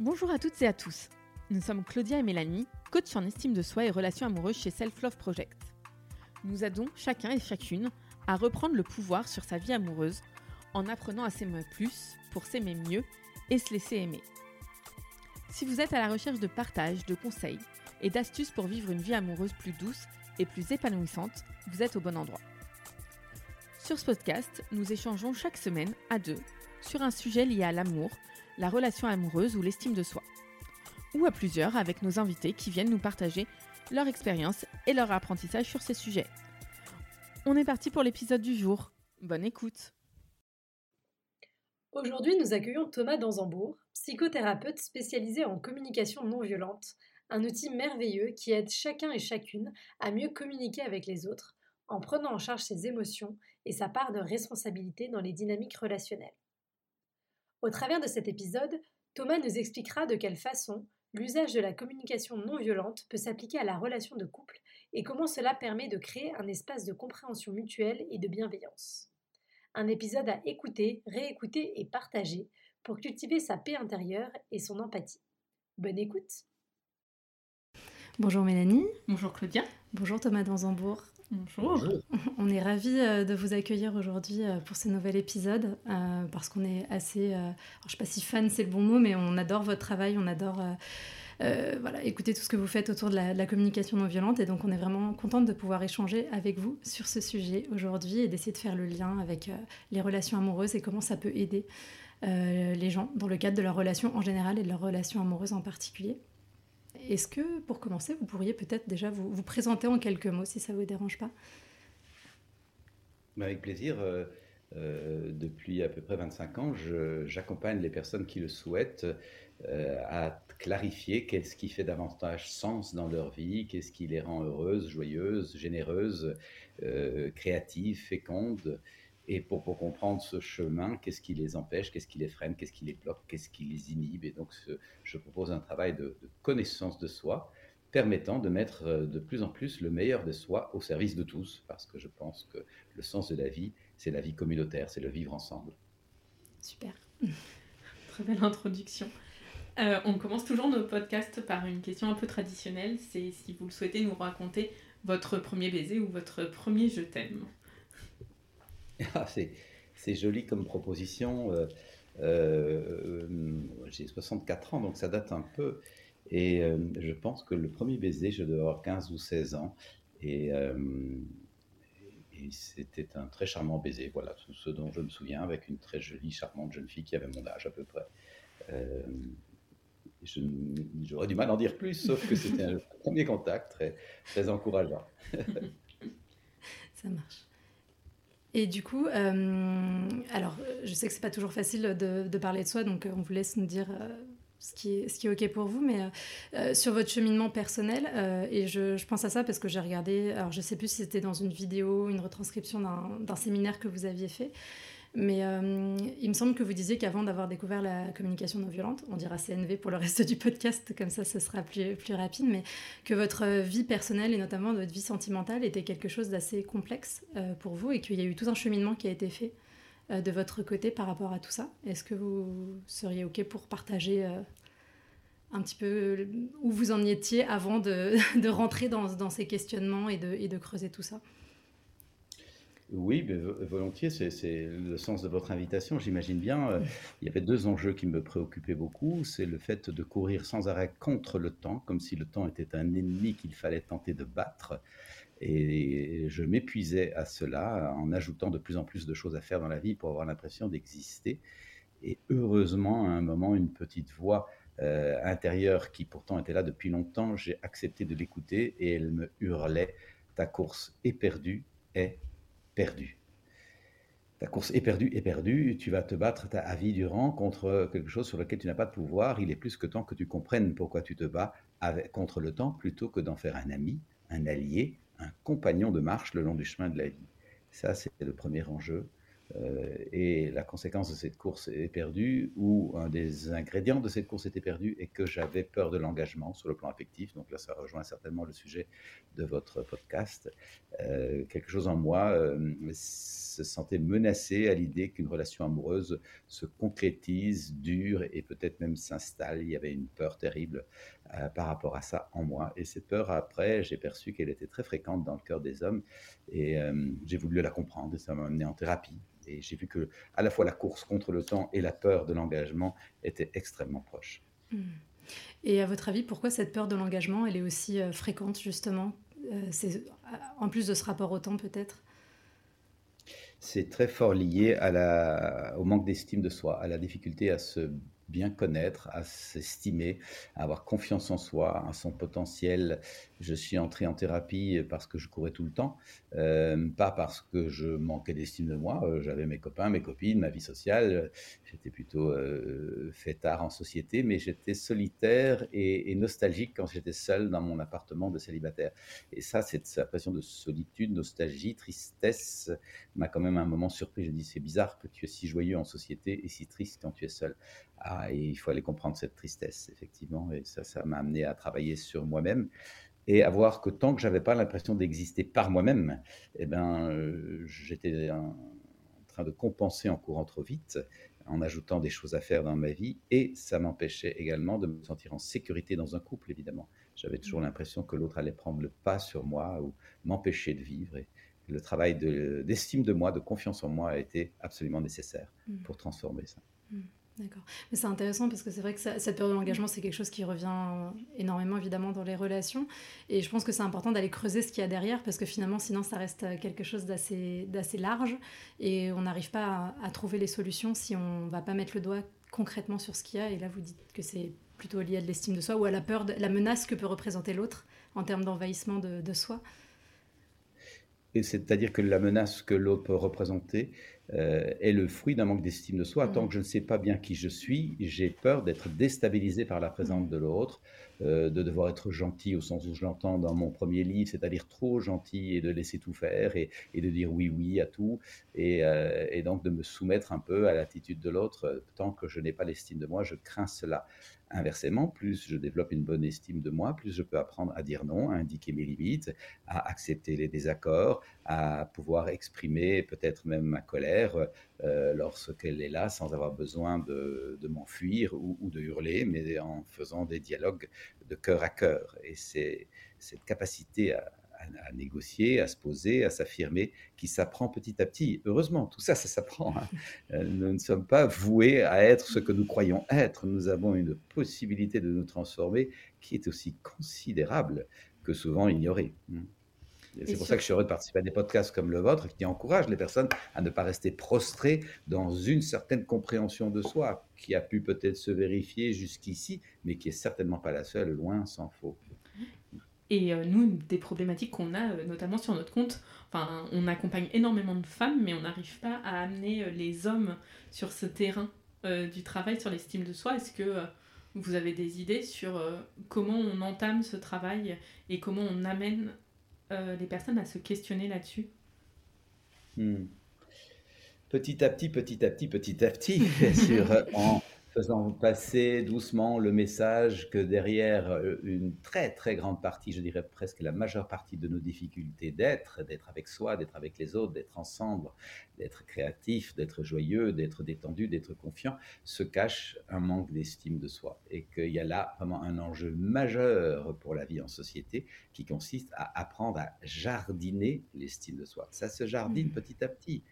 Bonjour à toutes et à tous. Nous sommes Claudia et Mélanie, coach en estime de soi et relations amoureuses chez Self Love Project. Nous aidons chacun et chacune à reprendre le pouvoir sur sa vie amoureuse en apprenant à s'aimer plus pour s'aimer mieux et se laisser aimer. Si vous êtes à la recherche de partage, de conseils et d'astuces pour vivre une vie amoureuse plus douce et plus épanouissante, vous êtes au bon endroit. Sur ce podcast, nous échangeons chaque semaine à deux sur un sujet lié à l'amour, la relation amoureuse ou l'estime de soi. Ou à plusieurs avec nos invités qui viennent nous partager leur expérience et leur apprentissage sur ces sujets. On est parti pour l'épisode du jour. Bonne écoute. Aujourd'hui, nous accueillons Thomas Danzambourg, psychothérapeute spécialisé en communication non violente, un outil merveilleux qui aide chacun et chacune à mieux communiquer avec les autres en prenant en charge ses émotions et sa part de responsabilité dans les dynamiques relationnelles. Au travers de cet épisode, Thomas nous expliquera de quelle façon l'usage de la communication non violente peut s'appliquer à la relation de couple et comment cela permet de créer un espace de compréhension mutuelle et de bienveillance. Un épisode à écouter, réécouter et partager pour cultiver sa paix intérieure et son empathie. Bonne écoute Bonjour Mélanie. Bonjour Claudia. Bonjour Thomas Danzambourg. Bonjour. On est ravis euh, de vous accueillir aujourd'hui euh, pour ce nouvel épisode euh, parce qu'on est assez, alors je ne sais pas si fan c'est le bon mot, mais on adore votre travail, on adore voilà, écouter tout ce que vous faites autour de la, communication non violente et donc on est vraiment contente de pouvoir échanger avec vous sur ce sujet aujourd'hui et d'essayer de faire le lien avec les relations amoureuses et comment ça peut aider les gens dans le cadre de leurs relations en général et de leurs relations amoureuses en particulier. Est-ce que, pour commencer, vous pourriez peut-être déjà vous, vous, présenter en quelques mots, si ça ne vous dérange pas? Avec plaisir. Euh, euh, depuis à peu près 25 ans, j'accompagne les personnes qui le souhaitent euh, à clarifier qu'est-ce qui fait davantage sens dans leur vie, qu'est-ce qui les rend heureuses, joyeuses, généreuses, créatives, fécondes. Et pour, comprendre ce chemin, qu'est-ce qui les empêche, qu'est-ce qui les freine, qu'est-ce qui les bloque, qu'est-ce qui les inhibe. Et donc, je propose un travail de, connaissance de soi permettant de mettre euh, de plus en plus le meilleur de soi au service de tous, parce que je pense que le sens de la vie, c'est la vie communautaire, c'est le vivre ensemble. Super. Très belle introduction. Euh, on commence toujours nos podcasts par une question un peu traditionnelle, c'est si vous le souhaitez nous raconter votre premier baiser ou votre premier je t'aime. Ah, c'est joli comme proposition. Euh, euh, j'ai 64 ans, donc ça date un peu. Et euh, je pense que le premier baiser, je devais avoir 15 ou 16 ans. Et, c'était un très charmant baiser. Voilà tout ce dont je me souviens, avec une très jolie, charmante jeune fille qui avait mon âge à peu près. J'aurais du mal à en dire plus, sauf que c'était un premier contact très, très encourageant. ça marche. Et du coup, euh, alors je sais que c'est pas toujours facile de, parler de soi, donc euh, on vous laisse nous dire euh, ce, qui est, ce qui est OK pour vous, mais sur votre cheminement personnel, et je, je, pense à ça parce que j'ai regardé, alors je sais plus si c'était dans une vidéo, une retranscription d'un séminaire que vous aviez fait, mais euh, il me semble que vous disiez qu'avant d'avoir découvert la communication non violente, on dira CNV pour le reste du podcast, comme ça ce sera plus, plus rapide, mais que votre vie personnelle et notamment votre vie sentimentale était quelque chose d'assez complexe euh, pour vous et qu'il y a eu tout un cheminement qui a été fait euh, de votre côté par rapport à tout ça. Est-ce que vous seriez OK pour partager un petit peu où vous en étiez avant de, de rentrer dans, dans, ces questionnements et de, et de creuser tout ça? Oui, volontiers, c'est le sens de votre invitation, j'imagine bien. Euh, il y avait deux enjeux qui me préoccupaient beaucoup. C'est le fait de courir sans arrêt contre le temps, comme si le temps était un ennemi qu'il fallait tenter de battre. Et je m'épuisais à cela en ajoutant de plus en plus de choses à faire dans la vie pour avoir l'impression d'exister. Et heureusement, à un moment, une petite voix euh, intérieure qui pourtant était là depuis longtemps, j'ai accepté de l'écouter et elle me hurlait, ta course est perdue, est Ta course est perdue, est perdue, tu vas te battre ta vie durant contre quelque chose sur lequel tu n'as pas de pouvoir. Il est plus que temps que tu comprennes pourquoi tu te bats avec, contre le temps plutôt que d'en faire un ami, un allié, un compagnon de marche le long du chemin de la vie. Ça, c'est le premier enjeu. Euh, et la conséquence de cette course est perdue, ou un des ingrédients de cette course était perdu, et que j'avais peur de l'engagement sur le plan affectif. Donc là, ça rejoint certainement le sujet de votre podcast. Euh, quelque chose en moi euh, se sentait menacé à l'idée qu'une relation amoureuse se concrétise, dure et peut-être même s'installe. Il y avait une peur terrible euh, par rapport à ça en moi. Et cette peur, après, j'ai perçu qu'elle était très fréquente dans le cœur des hommes, et j'ai voulu la comprendre, et ça m'a amené en thérapie et j'ai vu que à la fois la course contre le temps et la peur de l'engagement étaient extrêmement proches. Hmm. Et à votre avis, pourquoi cette peur de l'engagement, elle est aussi euh, fréquente justement euh, C'est en plus de ce rapport au temps peut-être? C'est très fort lié à la, au manque d'estime de soi, à la difficulté à se bien connaître, à s'estimer, à avoir confiance en soi, à son potentiel. Je suis entré en thérapie parce que je courais tout le temps, euh, pas parce que je manquais d'estime de moi. Euh, j'avais mes copains, mes copines, ma vie sociale. J'étais plutôt euh, fêtard en société, mais j'étais solitaire et, nostalgique quand j'étais seul dans mon appartement de célibataire. Et ça, cette impression de solitude, nostalgie, tristesse m'a quand même un moment surpris. Je dis, c'est bizarre que tu es si joyeux en société et si triste quand tu es seul. Ah, et il faut aller comprendre cette tristesse, effectivement. Et ça, ça m'a amené à travailler sur moi-même et à voir que tant que j'avais pas l'impression d'exister par moi-même, eh ben, euh, j'étais en train de compenser en courant trop vite, en ajoutant des choses à faire dans ma vie, et ça m'empêchait également de me sentir en sécurité dans un couple, évidemment. J'avais toujours l'impression que l'autre allait prendre le pas sur moi ou m'empêcher de vivre. Et le travail d'estime de, moi, de confiance en moi a été absolument nécessaire mmh. pour transformer ça. Mmh. D'accord. Mais c'est intéressant parce que c'est vrai que cette période de l'engagement, c'est quelque chose qui revient énormément évidemment dans les relations. Et je pense que c'est important d'aller creuser ce qu'il y a derrière parce que finalement, sinon, ça reste quelque chose d'assez large et on n'arrive pas à, trouver les solutions si on ne va pas mettre le doigt concrètement sur ce qu'il y a. Et là, vous dites que c'est plutôt lié à de l'estime de soi ou à la peur, de, la menace que peut représenter l'autre en termes d'envahissement de, de soi. Et c'est-à-dire que la menace que l'autre peut représenter, euh, est le fruit d'un manque d'estime de soi. Tant mm. que je ne sais pas bien qui je suis, j'ai peur d'être déstabilisé par la présence de l'autre, euh, de devoir être gentil au sens où je l'entends dans mon premier livre, c'est-à-dire trop gentil et de laisser tout faire et, de dire oui, oui à tout, euh, et, donc de me soumettre un peu à l'attitude de l'autre. Tant que je n'ai pas l'estime de moi, je crains cela. Inversement, plus je développe une bonne estime de moi, plus je peux apprendre à dire non, à indiquer mes limites, à accepter les désaccords, à pouvoir exprimer peut-être même ma colère euh, lorsqu'elle est là sans avoir besoin de, m'enfuir ou, de hurler, mais en faisant des dialogues de cœur à cœur. Et c'est cette capacité à, négocier, à se poser, à s'affirmer, qui s'apprend petit à petit. Heureusement, tout ça, ça s'apprend. Hein. Euh, nous ne sommes pas voués à être ce que nous croyons être. Nous avons une possibilité de nous transformer qui est aussi considérable que souvent ignorée. Hmm. C'est pour ça que je suis heureux de participer à des podcasts comme le vôtre qui encouragent les personnes à ne pas rester prostrées dans une certaine compréhension de soi qui a pu peut-être se vérifier jusqu'ici, mais qui est certainement pas la seule, loin s'en faut. Et euh, nous, des problématiques qu'on a, euh, notamment sur notre compte, enfin, on accompagne énormément de femmes, mais on n'arrive pas à amener euh, les hommes sur ce terrain du travail sur l'estime de soi. Est-ce que vous avez des idées sur comment on entame ce travail et comment on amène les personnes à se questionner là-dessus? Hmm. Petit à petit, petit à petit, petit à petit, bien sûr, en faisant passer doucement le message que derrière euh, une très très grande partie, je dirais presque la majeure partie de nos difficultés d'être, d'être avec soi, d'être avec les autres, d'être ensemble, d'être créatif, d'être joyeux, d'être détendu, d'être confiant, se cache un manque d'estime de soi. Et qu'il y a là vraiment un enjeu majeur pour la vie en société qui consiste à apprendre à jardiner l'estime de soi. Ça se jardine mmh. petit à petit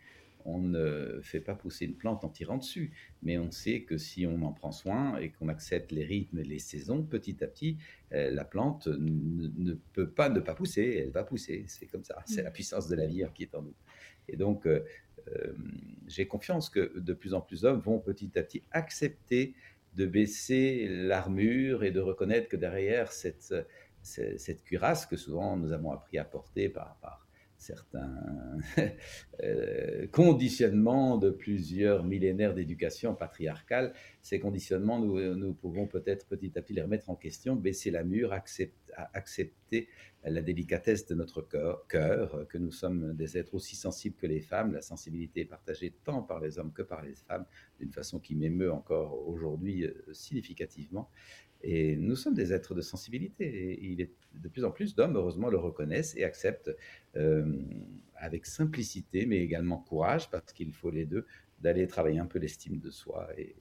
on ne fait pas pousser une plante en tirant dessus, mais on sait que si on en prend soin et qu'on accepte les rythmes et les saisons, petit à petit, euh, la plante ne, peut pas ne pas pousser, elle va pousser. C'est comme ça, c'est la puissance de la vie qui est en nous. Et donc, euh, euh, j'ai confiance que de plus en plus d'hommes vont petit à petit accepter de baisser l'armure et de reconnaître que derrière cette, cette, cuirasse que souvent nous avons appris à porter par, par certains euh, conditionnements de plusieurs millénaires d'éducation patriarcale. Ces conditionnements, nous, nous pouvons peut-être petit à petit les remettre en question, baisser la mur, accepter, accepter la délicatesse de notre cœur, que nous sommes des êtres aussi sensibles que les femmes. La sensibilité est partagée tant par les hommes que par les femmes, d'une façon qui m'émeut encore aujourd'hui euh, significativement. Et nous sommes des êtres de sensibilité. Et il est de plus en plus d'hommes, heureusement, le reconnaissent et acceptent euh, avec simplicité, mais également courage, parce qu'il faut les deux, d'aller travailler un peu l'estime de soi et,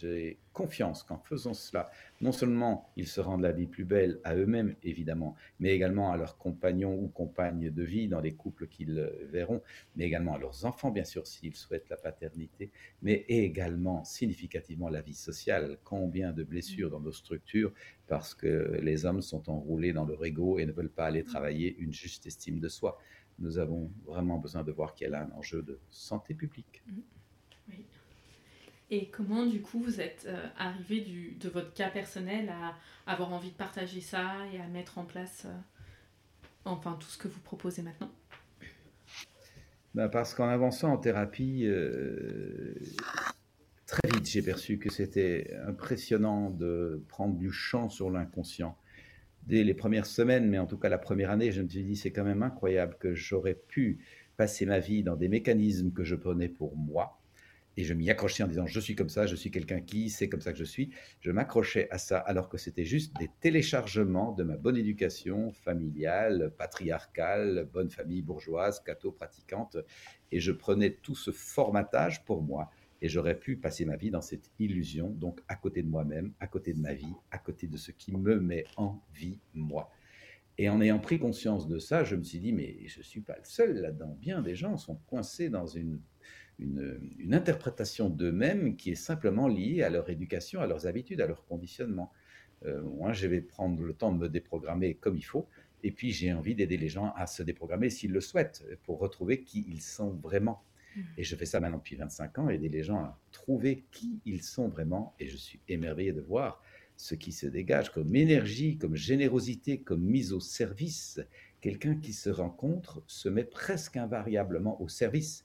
j'ai confiance qu'en faisant cela, non seulement ils se rendent la vie plus belle à eux-mêmes, évidemment, mais également à leurs compagnons ou compagnes de vie dans les couples qu'ils verront, mais également à leurs enfants, bien sûr, s'ils souhaitent la paternité, mais également significativement la vie sociale. Combien de blessures dans nos structures parce que les hommes sont enroulés dans leur ego et ne veulent pas aller travailler une juste estime de soi. Nous avons vraiment besoin de voir qu'il y a là un enjeu de santé publique. Oui. Et comment, du coup, vous êtes euh, arrivé du, de votre cas personnel à avoir envie de partager ça et à mettre en place, euh, enfin, tout ce que vous proposez maintenant? Ben Parce qu'en avançant en thérapie, euh, très vite, j'ai perçu que c'était impressionnant de prendre du champ sur l'inconscient. Dès les premières semaines, mais en tout cas la première année, je me suis dit, c'est quand même incroyable que j'aurais pu passer ma vie dans des mécanismes que je prenais pour moi et je m'y accrochais en disant je suis comme ça, je suis quelqu'un qui, c'est comme ça que je suis. Je m'accrochais à ça alors que c'était juste des téléchargements de ma bonne éducation familiale, patriarcale, bonne famille bourgeoise, catho-pratiquante. Et je prenais tout ce formatage pour moi. Et j'aurais pu passer ma vie dans cette illusion, donc à côté de moi-même, à côté de ma vie, à côté de ce qui me met en vie, moi. Et en ayant pris conscience de ça, je me suis dit, mais je ne suis pas le seul là-dedans. Bien des gens sont coincés dans une une, interprétation d'eux-mêmes qui est simplement liée à leur éducation, à leurs habitudes, à leur conditionnement. Euh, moi, je vais prendre le temps de me déprogrammer comme il faut, et puis j'ai envie d'aider les gens à se déprogrammer s'ils le souhaitent, pour retrouver qui ils sont vraiment. Mmh. Et je fais ça maintenant depuis 25 ans, aider les gens à trouver qui ils sont vraiment, et je suis émerveillé de voir ce qui se dégage comme énergie, comme générosité, comme mise au service. Quelqu'un qui se rencontre se met presque invariablement au service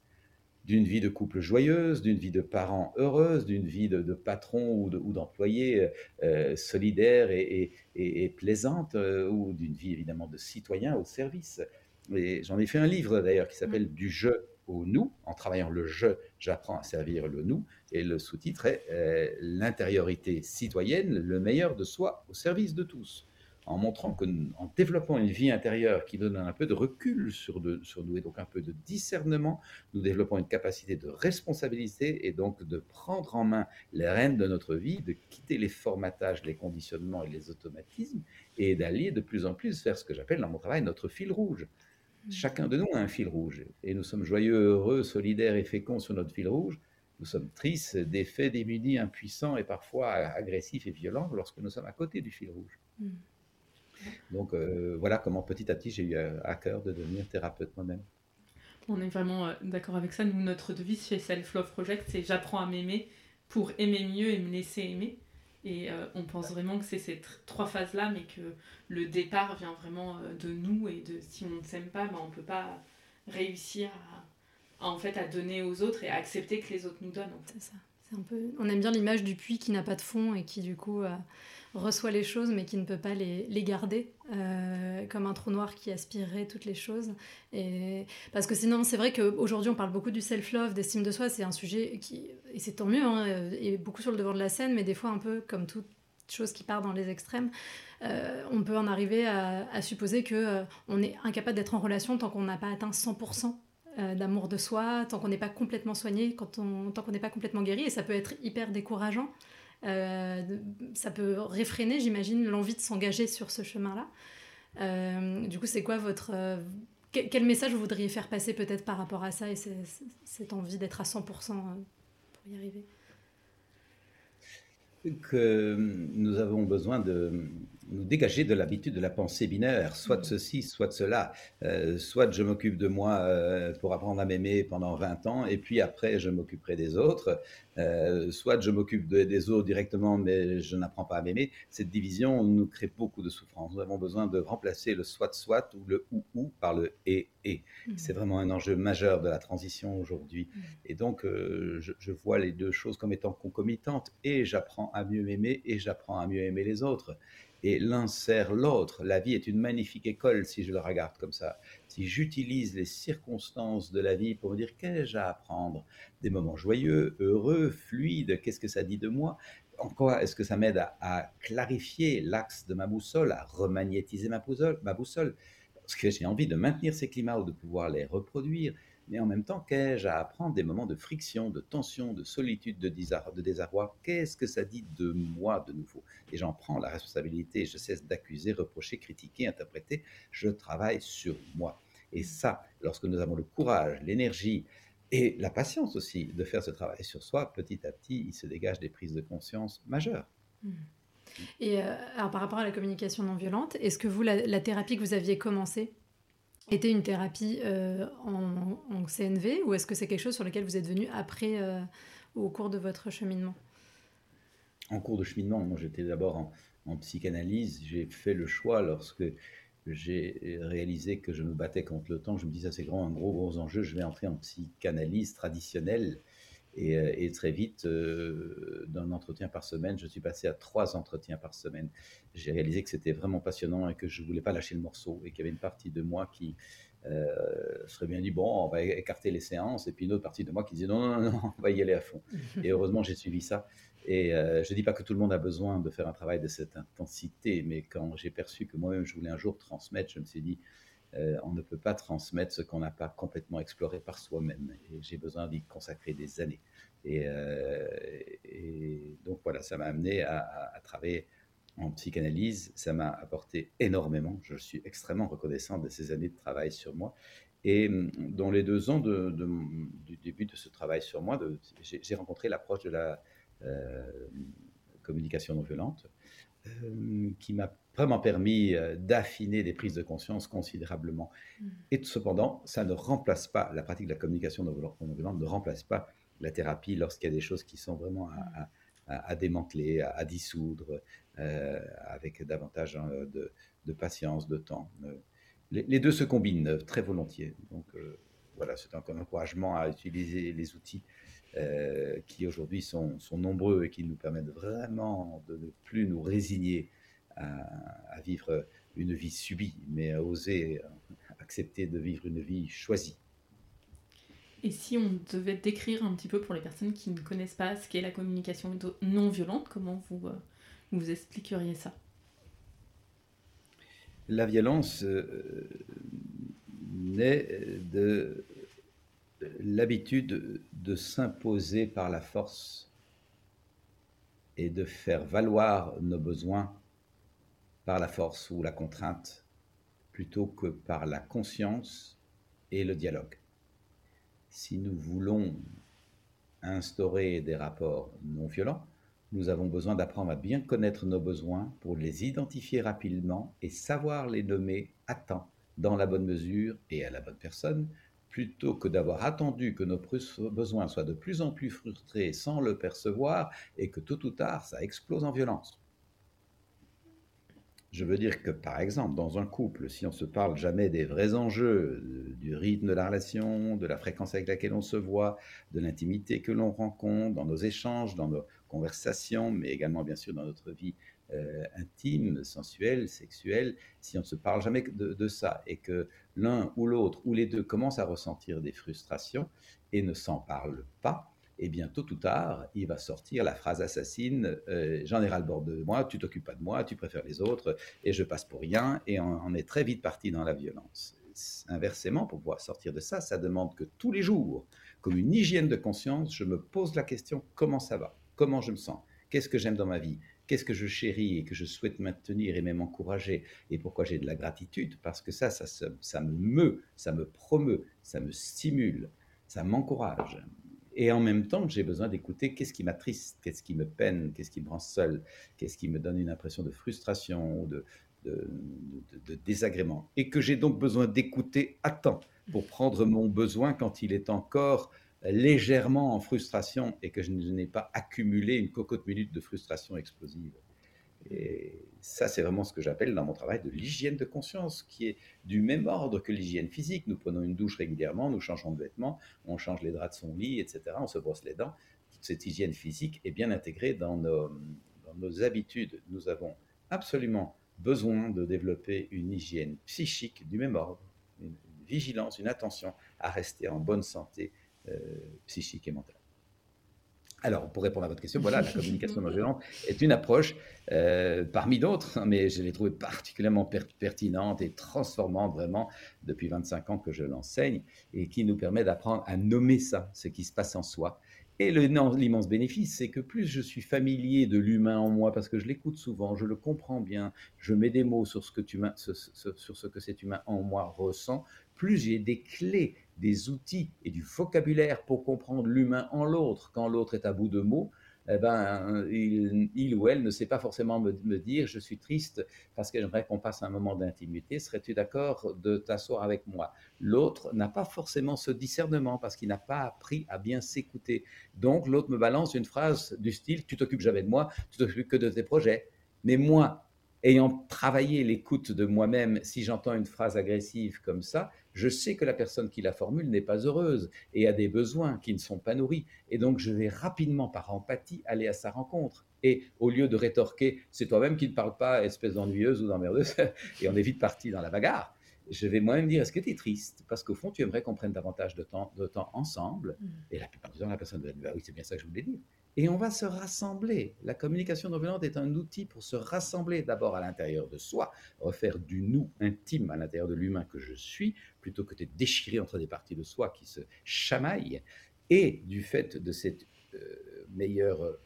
d'une vie de couple joyeuse, d'une vie de parents heureuse, d'une vie de, patron ou d'employé euh, solidaire et, plaisante, euh, ou d'une vie évidemment de citoyen au service. J'en ai fait un livre d'ailleurs qui s'appelle Du jeu au nous. En travaillant le jeu, j'apprends à servir le nous. Et le sous-titre est euh, L'intériorité citoyenne, le meilleur de soi au service de tous en montrant que, en développant une vie intérieure qui donne un peu de recul sur, sur nous et donc un peu de discernement, nous développons une capacité de responsabilité et donc de prendre en main les rênes de notre vie, de quitter les formatages, les conditionnements et les automatismes et d'aller de plus en plus vers ce que j'appelle dans mon travail notre fil rouge. Mmh. Chacun de nous a un fil rouge et nous sommes joyeux, heureux, solidaires et féconds sur notre fil rouge. Nous sommes tristes, défaits, démunis, impuissants et parfois agressifs et violents lorsque nous sommes à côté du fil rouge. Mmh. Donc euh, voilà comment petit à petit j'ai eu à cœur de devenir thérapeute moi-même. On est vraiment euh, d'accord avec ça. Nous, notre devise chez Self Love Project, c'est j'apprends à m'aimer pour aimer mieux et me laisser aimer. Et euh, on pense vraiment que c'est ces trois phases-là, mais que le départ vient vraiment de nous et de si on ne s'aime pas, ben, on ne peut pas réussir à, en fait, à donner aux autres et à accepter que les autres nous donnent. C'est ça. Un peu... On aime bien l'image du puits qui n'a pas de fond et qui du coup reçoit les choses mais qui ne peut pas les, les garder, euh, comme un trou noir qui aspirerait toutes les choses. Et... Parce que sinon, c'est vrai qu'aujourd'hui, on parle beaucoup du self-love, d'estime de soi, c'est un sujet qui, et c'est tant mieux, hein, est beaucoup sur le devant de la scène, mais des fois un peu comme toute chose qui part dans les extrêmes. Euh, on peut en arriver à, supposer que euh, on est incapable d'être en relation tant qu'on n'a pas atteint 100% d'amour de soi, tant qu'on n'est pas complètement soigné, quand on, tant qu'on n'est pas complètement guéri, et ça peut être hyper décourageant. Euh, ça peut réfréner, j'imagine, l'envie de s'engager sur ce chemin-là. Euh, du coup, c'est quoi votre... Euh, quel message vous voudriez faire passer peut-être par rapport à ça et cette envie d'être à 100% pour y arriver? Que nous avons besoin de nous dégager de l'habitude de la pensée binaire, soit de mm. ceci, soit de cela. Euh, soit je m'occupe de moi euh, pour apprendre à m'aimer pendant 20 ans, et puis après je m'occuperai des autres. Euh, soit je m'occupe des autres directement, mais je n'apprends pas à m'aimer. Cette division nous crée beaucoup de souffrance. Nous avons besoin de remplacer le soit-soit ou le ou-ou par le et et. Mm. C'est vraiment un enjeu majeur de la transition aujourd'hui. Mm. Et donc, je, je vois les deux choses comme étant concomitantes. Et j'apprends à mieux m'aimer et j'apprends à mieux aimer les autres. Et l'un sert l'autre. La vie est une magnifique école si je le regarde comme ça. Si j'utilise les circonstances de la vie pour me dire qu'ai-je à apprendre, des moments joyeux, heureux, fluides, qu'est-ce que ça dit de moi? En quoi est-ce que ça m'aide à, clarifier l'axe de ma boussole, à remagnétiser ma boussole, ma boussole? Parce que j'ai envie de maintenir ces climats ou de pouvoir les reproduire mais en même temps, qu'ai-je à apprendre des moments de friction, de tension, de solitude, de, désarroi? Qu'est-ce que ça dit de moi de nouveau? Et j'en prends la responsabilité, je cesse d'accuser, reprocher, critiquer, interpréter, je travaille sur moi. Et ça, lorsque nous avons le courage, l'énergie et la patience aussi de faire ce travail sur soi, petit à petit, il se dégage des prises de conscience majeures. Mmh. Et euh, alors, par rapport à la communication non violente, est-ce que vous, la thérapie que vous aviez commencée, était une thérapie euh, en, CNV ou est-ce que c'est quelque chose sur lequel vous êtes venu après, euh, au cours de votre cheminement? En cours de cheminement, moi j'étais d'abord en, psychanalyse. J'ai fait le choix lorsque j'ai réalisé que je me battais contre le temps. Je me disais, c'est grand, un gros, gros enjeu. Je vais entrer en psychanalyse traditionnelle. Et, euh, très vite, d'un entretien par semaine, je suis passé à trois entretiens par semaine. J'ai réalisé que c'était vraiment passionnant et que je ne voulais pas lâcher le morceau et qu'il y avait une partie de moi qui euh, serait bien dit, bon, on va écarter les séances, et puis une autre partie de moi qui disait, non, non, non, on va y aller à fond. et heureusement, j'ai suivi ça. Et euh, je ne dis pas que tout le monde a besoin de faire un travail de cette intensité, mais quand j'ai perçu que moi-même, je voulais un jour transmettre, je me suis dit, euh, on ne peut pas transmettre ce qu'on n'a pas complètement exploré par soi-même. J'ai besoin d'y consacrer des années. Et, euh, donc voilà, ça m'a amené à, travailler en psychanalyse. Ça m'a apporté énormément. Je suis extrêmement reconnaissant de ces années de travail sur moi. Et hum, dans les deux ans du début de ce travail sur moi, j'ai rencontré l'approche de la euh, communication non violente, qui m'a vraiment permis euh, d'affiner des prises de conscience considérablement. Mm. Et cependant, ça ne remplace pas, la pratique de la communication non violente ne remplace pas la thérapie lorsqu'il y a des choses qui sont vraiment à, démanteler, à, dissoudre, euh, avec davantage hein, de, patience, de temps. Euh, les, deux se combinent très volontiers. Donc voilà, c'est un encouragement à utiliser les outils qui aujourd'hui sont, sont, nombreux et qui nous permettent vraiment de ne plus nous résigner à, vivre une vie subie, mais à oser accepter de vivre une vie choisie. Et si on devait décrire un petit peu pour les personnes qui ne connaissent pas ce qu'est la communication non violente, comment vous, euh, vous expliqueriez ça? La violence euh, naît de l'habitude de s'imposer par la force et de faire valoir nos besoins par la force ou la contrainte plutôt que par la conscience et le dialogue. Si nous voulons instaurer des rapports non violents, nous avons besoin d'apprendre à bien connaître nos besoins pour les identifier rapidement et savoir les nommer à temps, dans la bonne mesure et à la bonne personne, plutôt que d'avoir attendu que nos besoins soient de plus en plus frustrés sans le percevoir et que tôt ou tard ça explose en violence. Je veux dire que, par exemple, dans un couple, si on se parle jamais des vrais enjeux, du rythme de la relation, de la fréquence avec laquelle on se voit, de l'intimité que l'on rencontre, dans nos échanges, dans nos conversations, mais également, bien sûr, dans notre vie euh, intime, sensuelle, sexuelle, si on ne se parle jamais de ça et que l'un ou l'autre ou les deux commencent à ressentir des frustrations et ne s'en parlent pas, et bien tôt ou tard, il va sortir la phrase assassine euh, J'en ai ras le bord de moi, tu t'occupes pas de moi, tu préfères les autres, et je passe pour rien, et on, est très vite parti dans la violence. Inversement, pour pouvoir sortir de ça, ça demande que tous les jours, comme une hygiène de conscience, je me pose la question comment ça va? Comment je me sens? Qu'est-ce que j'aime dans ma vie? Qu'est-ce que je chéris et que je souhaite maintenir et même encourager? Et pourquoi j'ai de la gratitude? Parce que ça, ça, ça me meut, ça me promeut, ça me stimule, ça m'encourage. Et en même temps, j'ai besoin d'écouter qu'est-ce qui m'attriste, qu'est-ce qui me peine, qu'est-ce qui me rend seul, qu'est-ce qui me donne une impression de frustration ou de, de, désagrément. Et que j'ai donc besoin d'écouter à temps pour prendre mon besoin quand il est encore légèrement en frustration et que je n'ai pas accumulé une cocotte minute de frustration explosive. Et ça, c'est vraiment ce que j'appelle dans mon travail de l'hygiène de conscience, qui est du même ordre que l'hygiène physique. Nous prenons une douche régulièrement, nous changeons de vêtements, on change les draps de son lit, etc. On se brosse les dents. Toute cette hygiène physique est bien intégrée dans nos, habitudes. Nous avons absolument besoin de développer une hygiène psychique du même ordre, une, vigilance, une attention à rester en bonne santé euh, psychique et mentale. Alors, pour répondre à votre question, voilà, la communication non violente est une approche euh, parmi d'autres, hein, mais je l'ai trouvée particulièrement pertinente et transformante vraiment depuis 25 ans que je l'enseigne et qui nous permet d'apprendre à nommer ça, ce qui se passe en soi, et l'immense bénéfice, c'est que plus je suis familier de l'humain en moi, parce que je l'écoute souvent, je le comprends bien, je mets des mots sur ce que, tu sur ce que cet humain en moi ressent, plus j'ai des clés, des outils et du vocabulaire pour comprendre l'humain en l'autre, quand l'autre est à bout de mots, eh ben, il, ou elle ne sait pas forcément me, dire je suis triste parce que j'aimerais qu'on passe un moment d'intimité. Serais-tu d'accord de t'asseoir avec moi? L'autre n'a pas forcément ce discernement parce qu'il n'a pas appris à bien s'écouter. Donc l'autre me balance une phrase du style tu t'occupes jamais de moi, tu t'occupes que de tes projets. Mais moi, ayant travaillé l'écoute de moi-même, si j'entends une phrase agressive comme ça, je sais que la personne qui la formule n'est pas heureuse et a des besoins qui ne sont pas nourris. Et donc, je vais rapidement, par empathie, aller à sa rencontre. Et au lieu de rétorquer, c'est toi-même qui ne parles pas, espèce d'ennuyeuse ou d'emmerdeuse, et on est vite parti dans la bagarre, je vais moi-même dire, est-ce que tu es triste? Parce qu'au fond, tu aimerais qu'on prenne davantage de temps, de temps ensemble. Mmh. Et la plupart du temps, la personne va dire, bah oui, c'est bien ça que je voulais dire et on va se rassembler. La communication non violente est un outil pour se rassembler d'abord à l'intérieur de soi, refaire du nous intime à l'intérieur de l'humain que je suis, plutôt que de déchirer entre des parties de soi qui se chamaillent, et du fait de cette euh, meilleure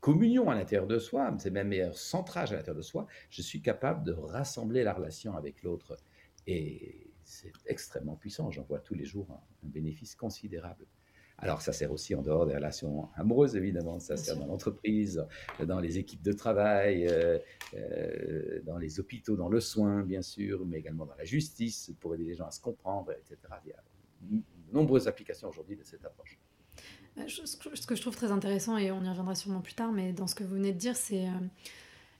communion à l'intérieur de soi, c'est même meilleur centrage à l'intérieur de soi, je suis capable de rassembler la relation avec l'autre. Et c'est extrêmement puissant, j'en vois tous les jours un bénéfice considérable. Alors, ça sert aussi en dehors des relations amoureuses, évidemment. Ça sert dans l'entreprise, dans les équipes de travail, euh, euh, dans les hôpitaux, dans le soin, bien sûr, mais également dans la justice, pour aider les gens à se comprendre, etc. Il y a de nombreuses applications aujourd'hui de cette approche. Euh, ce que je trouve très intéressant, et on y reviendra sûrement plus tard, mais dans ce que vous venez de dire, c'est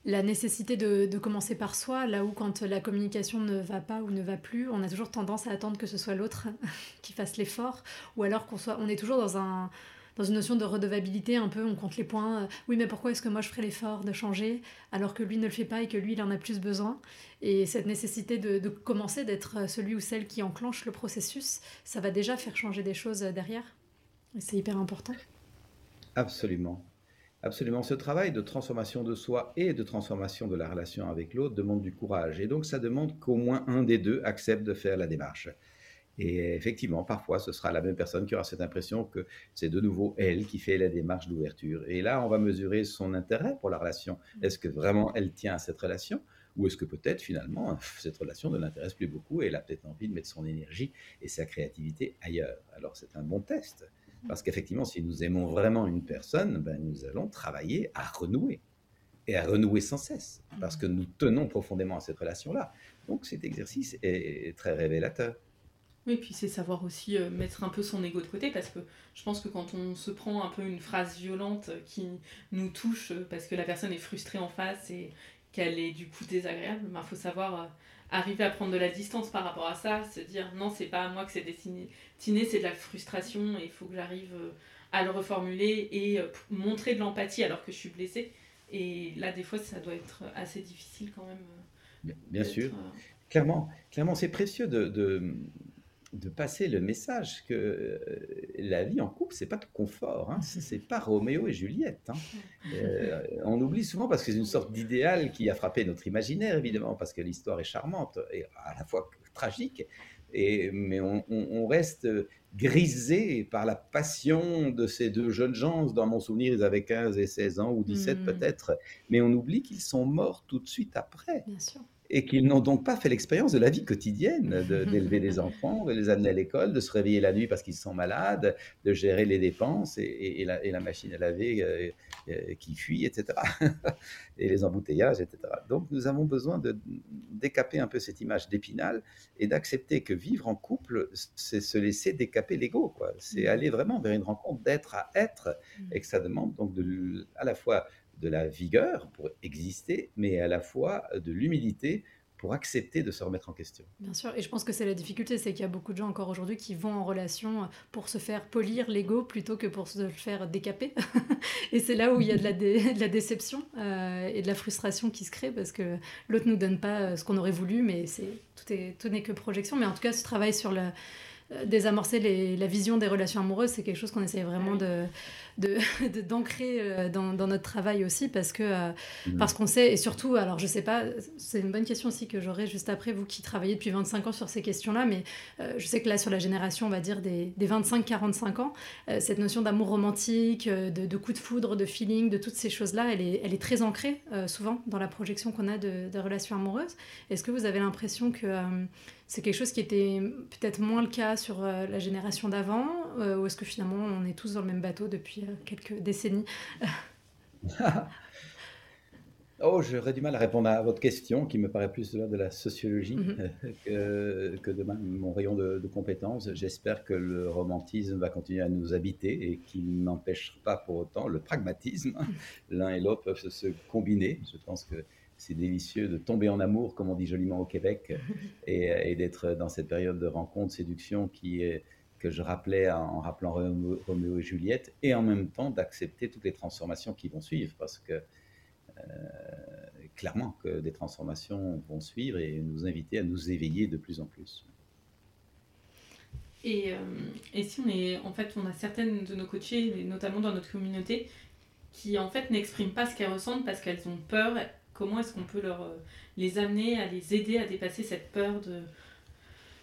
la nécessité de, commencer par soi, là où quand la communication ne va pas ou ne va plus, on a toujours tendance à attendre que ce soit l'autre qui fasse l'effort, ou alors qu'on soit, on est toujours dans un dans une notion de redevabilité un peu, on compte les points. Euh, oui, mais pourquoi est-ce que moi je ferais l'effort de changer alors que lui ne le fait pas et que lui il en a plus besoin? Et cette nécessité de, de commencer, d'être celui ou celle qui enclenche le processus, ça va déjà faire changer des choses derrière. Et c'est hyper important. Absolument. Absolument. Ce travail de transformation de soi et de transformation de la relation avec l'autre demande du courage. Et donc, ça demande qu'au moins un des deux accepte de faire la démarche. Et effectivement, parfois, ce sera la même personne qui aura cette impression que c'est de nouveau elle qui fait la démarche d'ouverture. Et là, on va mesurer son intérêt pour la relation. Est-ce que vraiment elle tient à cette relation ou est-ce que peut-être finalement cette relation ne l'intéresse plus beaucoup et elle a peut-être envie de mettre son énergie et sa créativité ailleurs? Alors c'est un bon test. Parce qu'effectivement, si nous aimons vraiment une personne, ben, nous allons travailler à renouer. Et à renouer sans cesse. Parce que nous tenons profondément à cette relation-là. Donc cet exercice est très révélateur. Oui, puis c'est savoir aussi euh, mettre un peu son ego de côté, parce que je pense que quand on se prend un peu une phrase violente qui nous touche, euh, parce que la personne est frustrée en face et qu'elle est du coup désagréable, il ben, faut savoir euh, arriver à prendre de la distance par rapport à ça, se dire non, c'est pas à moi que c'est destiné, c'est de la frustration et il faut que j'arrive euh, à le reformuler et euh, montrer de l'empathie alors que je suis blessée. Et là, des fois, ça doit être assez difficile quand même. Euh, bien, sûr. Clairement, clairement c'est précieux de, de passer le message que euh, la vie en couple, c'est pas de confort, hein, c'est pas Roméo et Juliette. Hein. Euh, on oublie souvent parce que c'est une sorte d'idéal qui a frappé notre imaginaire, évidemment, parce que l'histoire est charmante et à la fois tragique, et, mais on, reste grisé par la passion de ces deux jeunes gens. Dans mon souvenir, ils avaient 15 et 16 ans, ou 17 hmm. peut-être, mais on oublie qu'ils sont morts tout de suite après. Bien sûr et qu'ils n'ont donc pas fait l'expérience de la vie quotidienne, d'élever des enfants, de les amener à l'école, de se réveiller la nuit parce qu'ils sont malades, de gérer les dépenses et, la, machine à laver euh, euh, qui fuit, etc. et les embouteillages, etc. Donc nous avons besoin de décaper un peu cette image d'épinal et d'accepter que vivre en couple, c'est se laisser décaper l'ego. C'est mmh. aller vraiment vers une rencontre d'être à être mmh. et que ça demande donc de, à la fois de la vigueur pour exister, mais à la fois de l'humilité pour accepter de se remettre en question. Bien sûr, et je pense que c'est la difficulté, c'est qu'il y a beaucoup de gens encore aujourd'hui qui vont en relation pour se faire polir l'ego plutôt que pour se le faire décaper. et c'est là où il y a de la, de la déception euh, et de la frustration qui se crée parce que l'autre nous donne pas euh, ce qu'on aurait voulu, mais c'est tout est tout n'est que projection. Mais en tout cas, ce travail sur le euh, désamorcer les, la vision des relations amoureuses, c'est quelque chose qu'on essaie vraiment de, d'ancrer euh, dans, notre travail aussi parce que euh, mm. parce qu'on sait et surtout alors je sais pas c'est une bonne question aussi que j'aurai juste après vous qui travaillez depuis 25 ans sur ces questions là mais je sais que là sur la génération on va dire des, 25-45 ans cette notion d'amour romantique de, de, coup de foudre de feeling de toutes ces choses là elle est, elle est très ancrée souvent dans la projection qu'on a de, de relations amoureuses est-ce que vous avez l'impression que c'est quelque chose qui était peut-être moins le cas sur euh, la génération d'avant, euh, ou est-ce que finalement on est tous dans le même bateau depuis euh, quelques décennies Oh, j'aurais du mal à répondre à votre question, qui me paraît plus de, la sociologie mhm. que, de mon rayon de, de compétences. J'espère que le romantisme va continuer à nous habiter et qu'il n'empêchera pas pour autant le pragmatisme. L'un et l'autre peuvent se combiner. Je pense que c'est délicieux de tomber en amour, comme on dit joliment au Québec, et, d'être dans cette période de rencontre, séduction qui est, que je rappelais en, rappelant Roméo, et Juliette, et en même temps d'accepter toutes les transformations qui vont suivre, parce que euh, clairement que des transformations vont suivre et nous inviter à nous éveiller de plus en plus. Et, euh, et, si on est, en fait, on a certaines de nos coachés, notamment dans notre communauté, qui en fait n'expriment pas ce qu'elles ressentent parce qu'elles ont peur, Comment est-ce qu'on peut leur, euh, les amener à les aider à dépasser cette peur de,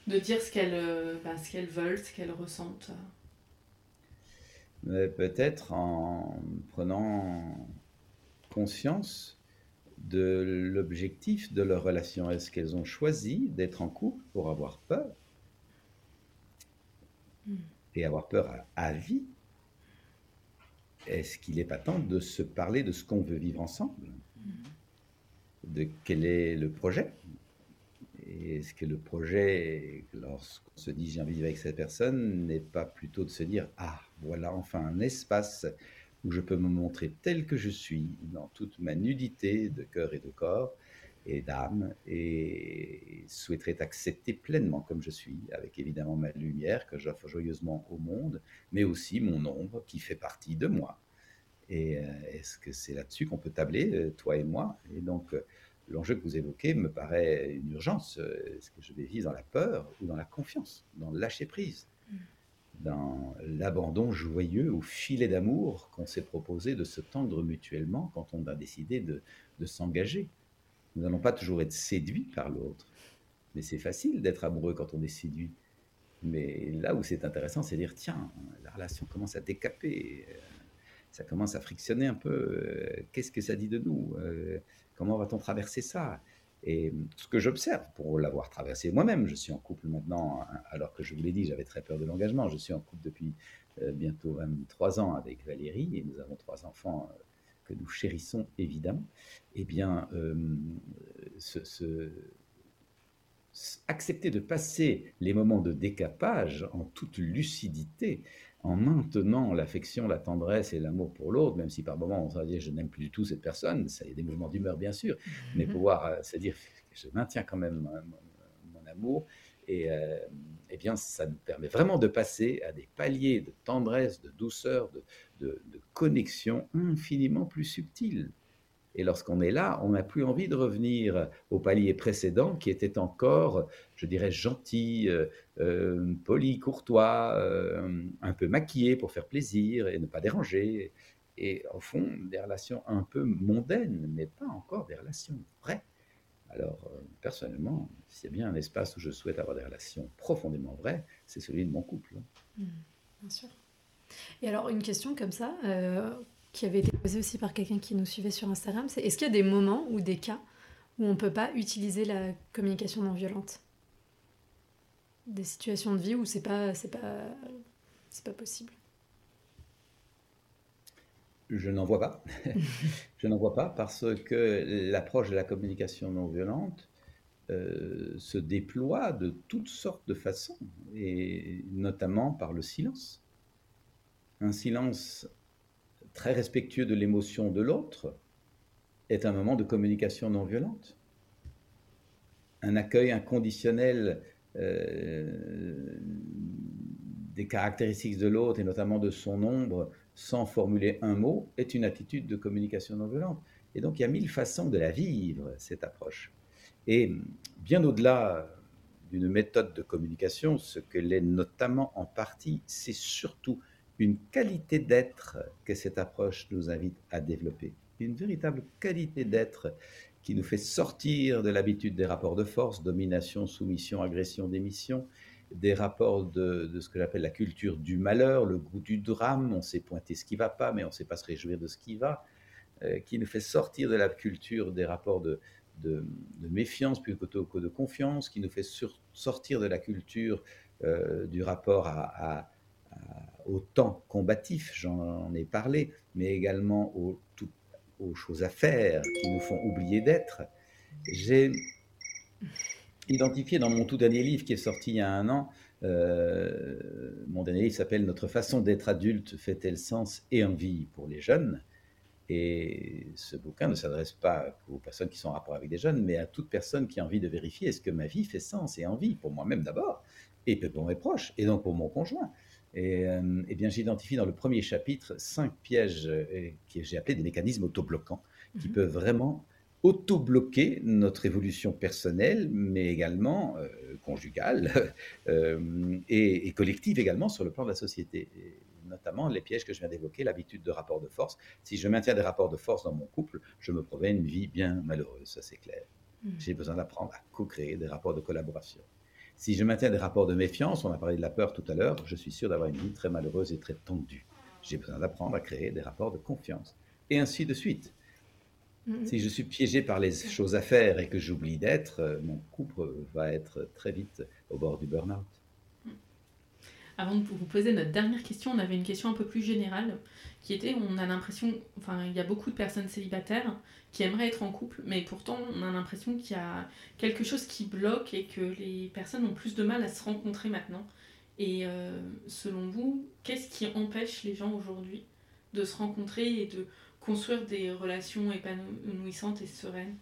de dire ce qu'elles euh, bah, ce qu'elles veulent, ce qu'elles ressentent Peut-être en prenant conscience de l'objectif de leur relation. Est-ce qu'elles ont choisi d'être en couple pour avoir peur hmm. Et avoir peur à, vie? Est-ce qu'il n'est pas temps de se parler de ce qu'on veut vivre ensemble? Hmm de quel est le projet? Est-ce que le projet, lorsqu'on se dit j'ai envie de vivre avec cette personne, n'est pas plutôt de se dire ah voilà enfin un espace où je peux me montrer tel que je suis dans toute ma nudité de cœur et de corps et d'âme et souhaiterais être accepté pleinement comme je suis, avec évidemment ma lumière que j'offre joyeusement au monde, mais aussi mon ombre qui fait partie de moi. Et euh, est-ce que c'est là-dessus qu'on peut tabler, euh, toi et moi? Et donc, euh, l'enjeu que vous évoquez me paraît une urgence. Est-ce que je vais vivre dans la peur ou dans la confiance, dans le lâcher-prise, mm. dans l'abandon joyeux ou filet d'amour qu'on s'est proposé de se tendre mutuellement quand on a décidé de, de s'engager Nous n'allons pas toujours être séduits par l'autre, mais c'est facile d'être amoureux quand on est séduit. Mais là où c'est intéressant, c'est dire, tiens, la relation commence à décaper ça commence à frictionner un peu. Euh, qu'est-ce que ça dit de nous euh, Comment va-t-on traverser ça? Et ce que j'observe, pour l'avoir traversé moi-même, je suis en couple maintenant, hein, alors que je vous l'ai dit, j'avais très peur de l'engagement. Je suis en couple depuis euh, bientôt trois ans avec Valérie et nous avons trois enfants que nous chérissons évidemment. Eh bien, accepter de passer les moments de décapage en toute lucidité, en maintenant l'affection, la tendresse et l'amour pour l'autre, même si par moments on va dire je n'aime plus du tout cette personne, ça y a des mouvements d'humeur bien sûr, mais mhm. pouvoir euh, se dire je maintiens quand même mon, amour, et euh, eh bien ça nous permet vraiment de passer à des paliers de tendresse, de douceur, de connexion infiniment plus subtiles. Et lorsqu'on est là, on n'a plus envie de revenir au palier précédent qui était encore, je dirais, gentil, euh, euh, poli, courtois, euh, un peu maquillé pour faire plaisir et ne pas déranger. Et au fond, des relations un peu mondaines, mais pas encore des relations vraies. Alors, personnellement, s'il y a bien un espace où je souhaite avoir des relations profondément vraies, c'est celui de mon couple. Mmh, bien sûr. Et alors, une question comme ça, qui avait été posée aussi par quelqu'un qui nous suivait sur Instagram, c'est est-ce qu'il y a des moments ou des cas où on ne peut pas utiliser la communication non violente? Des situations de vie où c'est pas c'est pas c'est pas possible. Je n'en vois pas. je n'en vois pas parce que l'approche de la communication non violente euh, se déploie de toutes sortes de façons, et notamment par le silence. Un silence très respectueux de l'émotion de l'autre, est un moment de communication non violente. un accueil inconditionnel euh, des caractéristiques de l'autre et notamment de son ombre sans formuler un mot est une attitude de communication non violente. Et donc il y a mille façons de la vivre, cette approche. Et bien au-delà d'une méthode de communication, ce que l'est notamment en partie, c'est surtout une qualité d'être que cette approche nous invite à développer. Une véritable qualité d'être qui nous fait sortir de l'habitude des rapports de force, domination, soumission, agression, démission, des rapports de, ce que j'appelle la culture du malheur, le goût du drame, on sait pointer ce qui va pas, mais on ne sait pas se réjouir de ce qui va, euh, qui nous fait sortir de la culture des rapports de, de, méfiance plutôt que de confiance, qui nous fait sortir de la culture euh, du rapport à, au temps combatif, j'en ai parlé, mais également aux choses à faire qui nous font oublier d'être. J'ai identifié dans mon tout dernier livre qui est sorti il y a un an, euh, mon dernier livre s'appelle Notre façon d'être adulte fait-elle sens et envie pour les jeunes? Et ce bouquin ne s'adresse pas aux personnes qui sont en rapport avec des jeunes, mais à toute personne qui a envie de vérifier est-ce que ma vie fait sens et envie pour moi-même d'abord, et pour mes proches, et donc pour mon conjoint. Et, euh, eh bien, j'identifie dans le premier chapitre cinq pièges euh, que j'ai appelés des mécanismes autobloquants qui mhm. peuvent vraiment auto-bloquer notre évolution personnelle, mais également euh, conjugale et, collective également sur le plan de la société. notamment les pièges que je viens d'évoquer, l'habitude de rapport de force. Si je maintiens des rapports de force dans mon couple, je me promets une vie bien malheureuse, ça c'est clair. Mhm. J'ai besoin d'apprendre à co-créer des rapports de collaboration. Si je maintiens des rapports de méfiance, on a parlé de la peur tout à l'heure, je suis sûr d'avoir une vie très malheureuse et très tendue. J'ai besoin d'apprendre à créer des rapports de confiance. Et ainsi de suite. Mm-hmm. Si je suis piégé par les choses à faire et que j'oublie d'être, euh, mon couple va être très vite au bord du burn-out. Avant de vous poser notre dernière question, on avait une question un peu plus générale qui était on a l'impression, enfin, il y a beaucoup de personnes célibataires qui aimeraient être en couple, mais pourtant, on a l'impression qu'il y a quelque chose qui bloque et que les personnes ont plus de mal à se rencontrer maintenant. Et euh, selon vous, qu'est-ce qui empêche les gens aujourd'hui de se rencontrer et de construire des relations épanouissantes et sereines?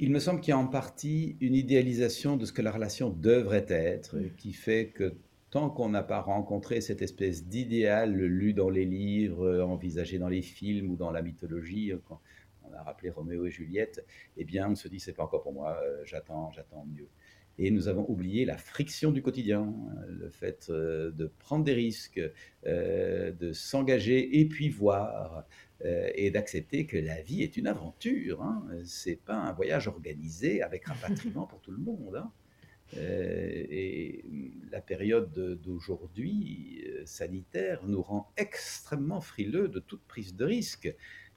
Il me semble qu'il y a en partie une idéalisation de ce que la relation devrait être, qui fait que tant qu'on n'a pas rencontré cette espèce d'idéal lu dans les livres, envisagé dans les films ou dans la mythologie, quand on a rappelé Roméo et Juliette, eh bien on se dit c'est pas encore pour moi, euh, j'attends, j'attends mieux. Et nous avons oublié la friction du quotidien, le fait euh, de prendre des risques, euh, de s'engager et puis voir, et d'accepter que la vie est une aventure. Hein. C'est pas un voyage organisé avec rapatriement pour tout le monde. Hein. Euh, et la période d'aujourd'hui euh, sanitaire nous rend extrêmement frileux de toute prise de risque.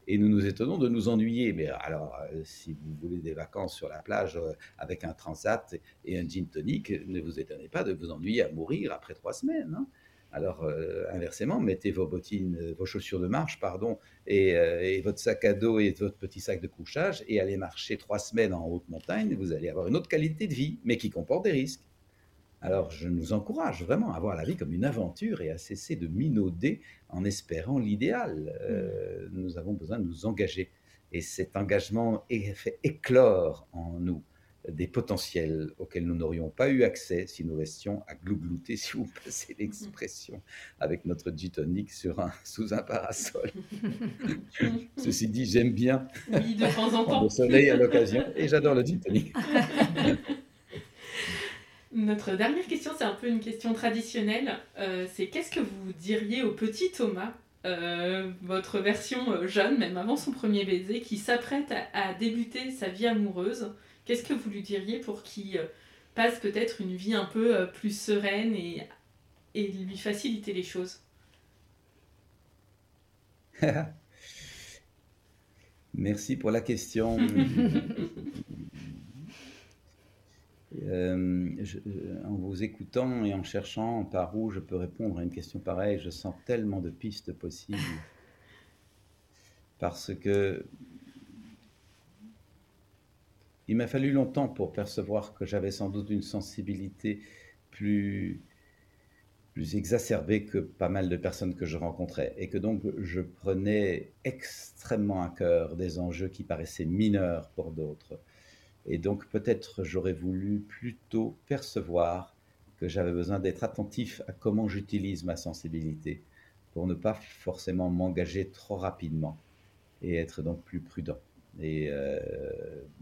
Et nous nous étonnons de nous ennuyer. Mais alors, euh, si vous voulez des vacances sur la plage avec un transat et un gin tonic, ne vous étonnez pas de vous ennuyer à mourir après trois semaines. Hein. Alors, euh, inversement, mettez vos bottines, euh, vos chaussures de marche, pardon, euh, et, votre sac à dos et votre petit sac de couchage et allez marcher trois semaines en haute montagne. Vous allez avoir une autre qualité de vie, mais qui comporte des risques. Alors, je nous encourage vraiment à voir la vie comme une aventure et à cesser de minauder en espérant l'idéal. nous avons besoin de nous engager. Et cet engagement fait éclore en nous des potentiels auxquels nous n'aurions pas eu accès si nous restions à glouglouter, si vous passez l'expression, avec notre gitonique sur un, sous un parasol. Ceci dit, j'aime bien oui, de temps en temps. le soleil à l'occasion et j'adore le gitonique. Notre dernière question, c'est un peu une question traditionnelle. Euh, c'est qu'est-ce que vous diriez au petit Thomas euh, votre version euh, jeune, même avant son premier baiser, qui s'apprête à, débuter sa vie amoureuse? Qu'est-ce que vous lui diriez pour qu'il passe peut-être une vie un peu plus sereine et, et lui faciliter les choses? Merci pour la question. Euh, en vous écoutant et en cherchant par où je peux répondre à une question pareille, je sens tellement de pistes possibles. Parce que il m'a fallu longtemps pour percevoir que j'avais sans doute une sensibilité plus, plus exacerbé que pas mal de personnes que je rencontrais. Et que donc je prenais extrêmement à cœur des enjeux qui paraissaient mineurs pour d'autres. Et donc peut-être j'aurais voulu plutôt percevoir que j'avais besoin d'être attentif à comment j'utilise ma sensibilité pour ne pas forcément m'engager trop rapidement et être donc plus prudent. Et euh,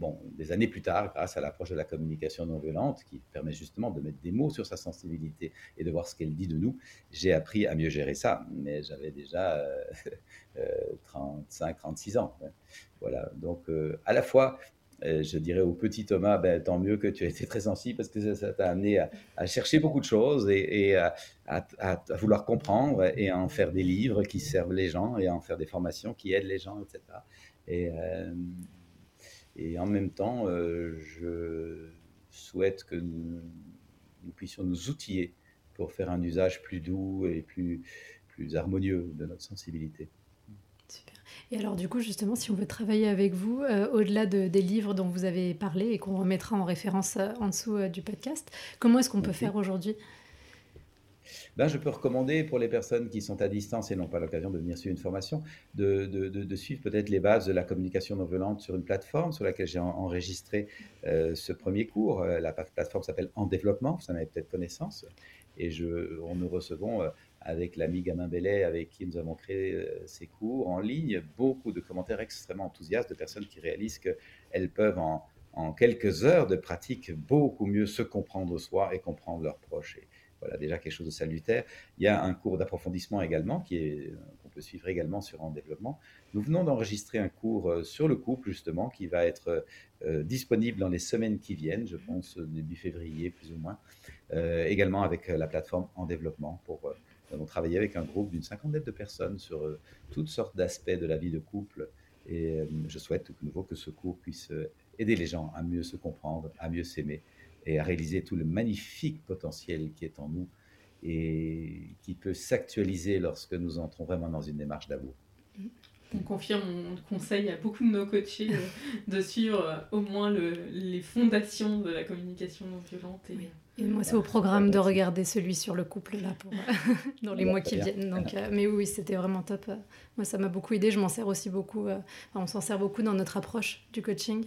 bon, des années plus tard, grâce à l'approche de la communication non violente, qui permet justement de mettre des mots sur sa sensibilité et de voir ce qu'elle dit de nous, j'ai appris à mieux gérer ça. Mais j'avais déjà euh, 35, 36 ans. Voilà. Donc, euh, à la fois, euh, je dirais au petit Thomas, ben, tant mieux que tu as été très sensible parce que ça t'a amené à, chercher beaucoup de choses et, à, vouloir comprendre et à en faire des livres qui servent les gens et à en faire des formations qui aident les gens, etc. Et, euh, et en même temps, euh, je souhaite que nous, puissions nous outiller pour faire un usage plus doux et plus, plus harmonieux de notre sensibilité. Et alors du coup, justement, si on veut travailler avec vous, euh, au-delà de, des livres dont vous avez parlé et qu'on remettra en référence en dessous du podcast, comment est-ce qu'on peut faire aujourd'hui? Ben, je peux recommander pour les personnes qui sont à distance et n'ont pas l'occasion de venir suivre une formation, de, de, de, suivre peut-être les bases de la communication non violente sur une plateforme sur laquelle j'ai enregistré euh, ce premier cours. Euh, la plateforme s'appelle En Développement, vous en avez peut-être connaissance. Et je, on nous recevons euh, avec l'ami Gamin Bellet, avec qui nous avons créé ces cours en ligne, beaucoup de commentaires extrêmement enthousiastes de personnes qui réalisent qu'elles peuvent en, en, quelques heures de pratique beaucoup mieux se comprendre soi et comprendre leurs proches. Et, voilà déjà quelque chose de salutaire. Il y a un cours d'approfondissement également qui est qu'on peut suivre également sur En Développement. Nous venons d'enregistrer un cours euh, sur le couple justement qui va être euh, disponible dans les semaines qui viennent, je pense début février plus ou moins, euh, également avec la plateforme En Développement pour nous avons travaillé avec un groupe d'une cinquantaine de personnes sur toutes sortes d'aspects de la vie de couple. Et je souhaite de nouveau que ce cours puisse aider les gens à mieux se comprendre, à mieux s'aimer et à réaliser tout le magnifique potentiel qui est en nous et qui peut s'actualiser lorsque nous entrons vraiment dans une démarche d'amour. On confirme, on conseille à beaucoup de nos coachés de suivre euh, au moins le, les fondations de la communication non violente. Et, moi, c'est au programme de regarder celui sur le couple là pour, dans les mois qui viennent. Donc, euh, mais oui, c'était vraiment top. Moi, ça m'a beaucoup aidé. Je m'en sers aussi beaucoup. Euh, on s'en sert beaucoup dans notre approche du coaching.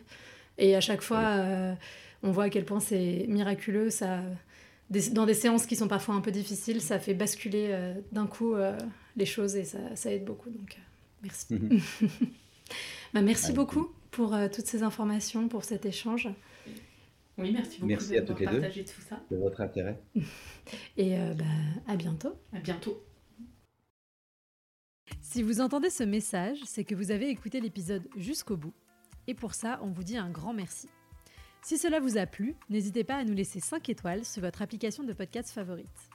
Et à chaque fois, on voit à quel point c'est miraculeux. Ça, dans des séances qui sont parfois un peu difficiles, ça fait basculer euh, d'un coup euh, les choses et ça, aide beaucoup. Donc, euh, merci. Mhm. bah, merci beaucoup pour toutes ces informations, pour cet échange. Oui, merci beaucoup merci à toutes les deux tout ça. de votre intérêt. Et bah, à bientôt. À bientôt. Si vous entendez ce message, c'est que vous avez écouté l'épisode jusqu'au bout. Et pour ça, on vous dit un grand merci. Si cela vous a plu, n'hésitez pas à nous laisser 5 étoiles sur votre application de podcast favorite.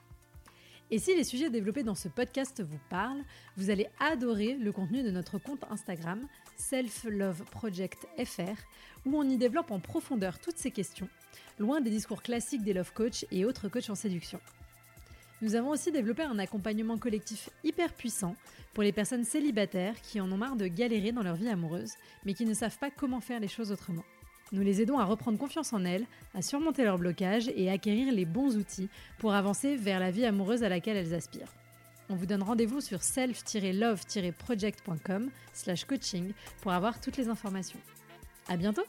Et si les sujets développés dans ce podcast vous parlent, vous allez adorer le contenu de notre compte Instagram Self Love Project FR, où on y développe en profondeur toutes ces questions, loin des discours classiques des love coach et autres coachs en séduction. Nous avons aussi développé un accompagnement collectif hyper puissant pour les personnes célibataires qui en ont marre de galérer dans leur vie amoureuse, mais qui ne savent pas comment faire les choses autrement. Nous les aidons à reprendre confiance en elles, à surmonter leurs blocages et à acquérir les bons outils pour avancer vers la vie amoureuse à laquelle elles aspirent. On vous donne rendez-vous sur self-love-project.com slash coaching pour avoir toutes les informations. À bientôt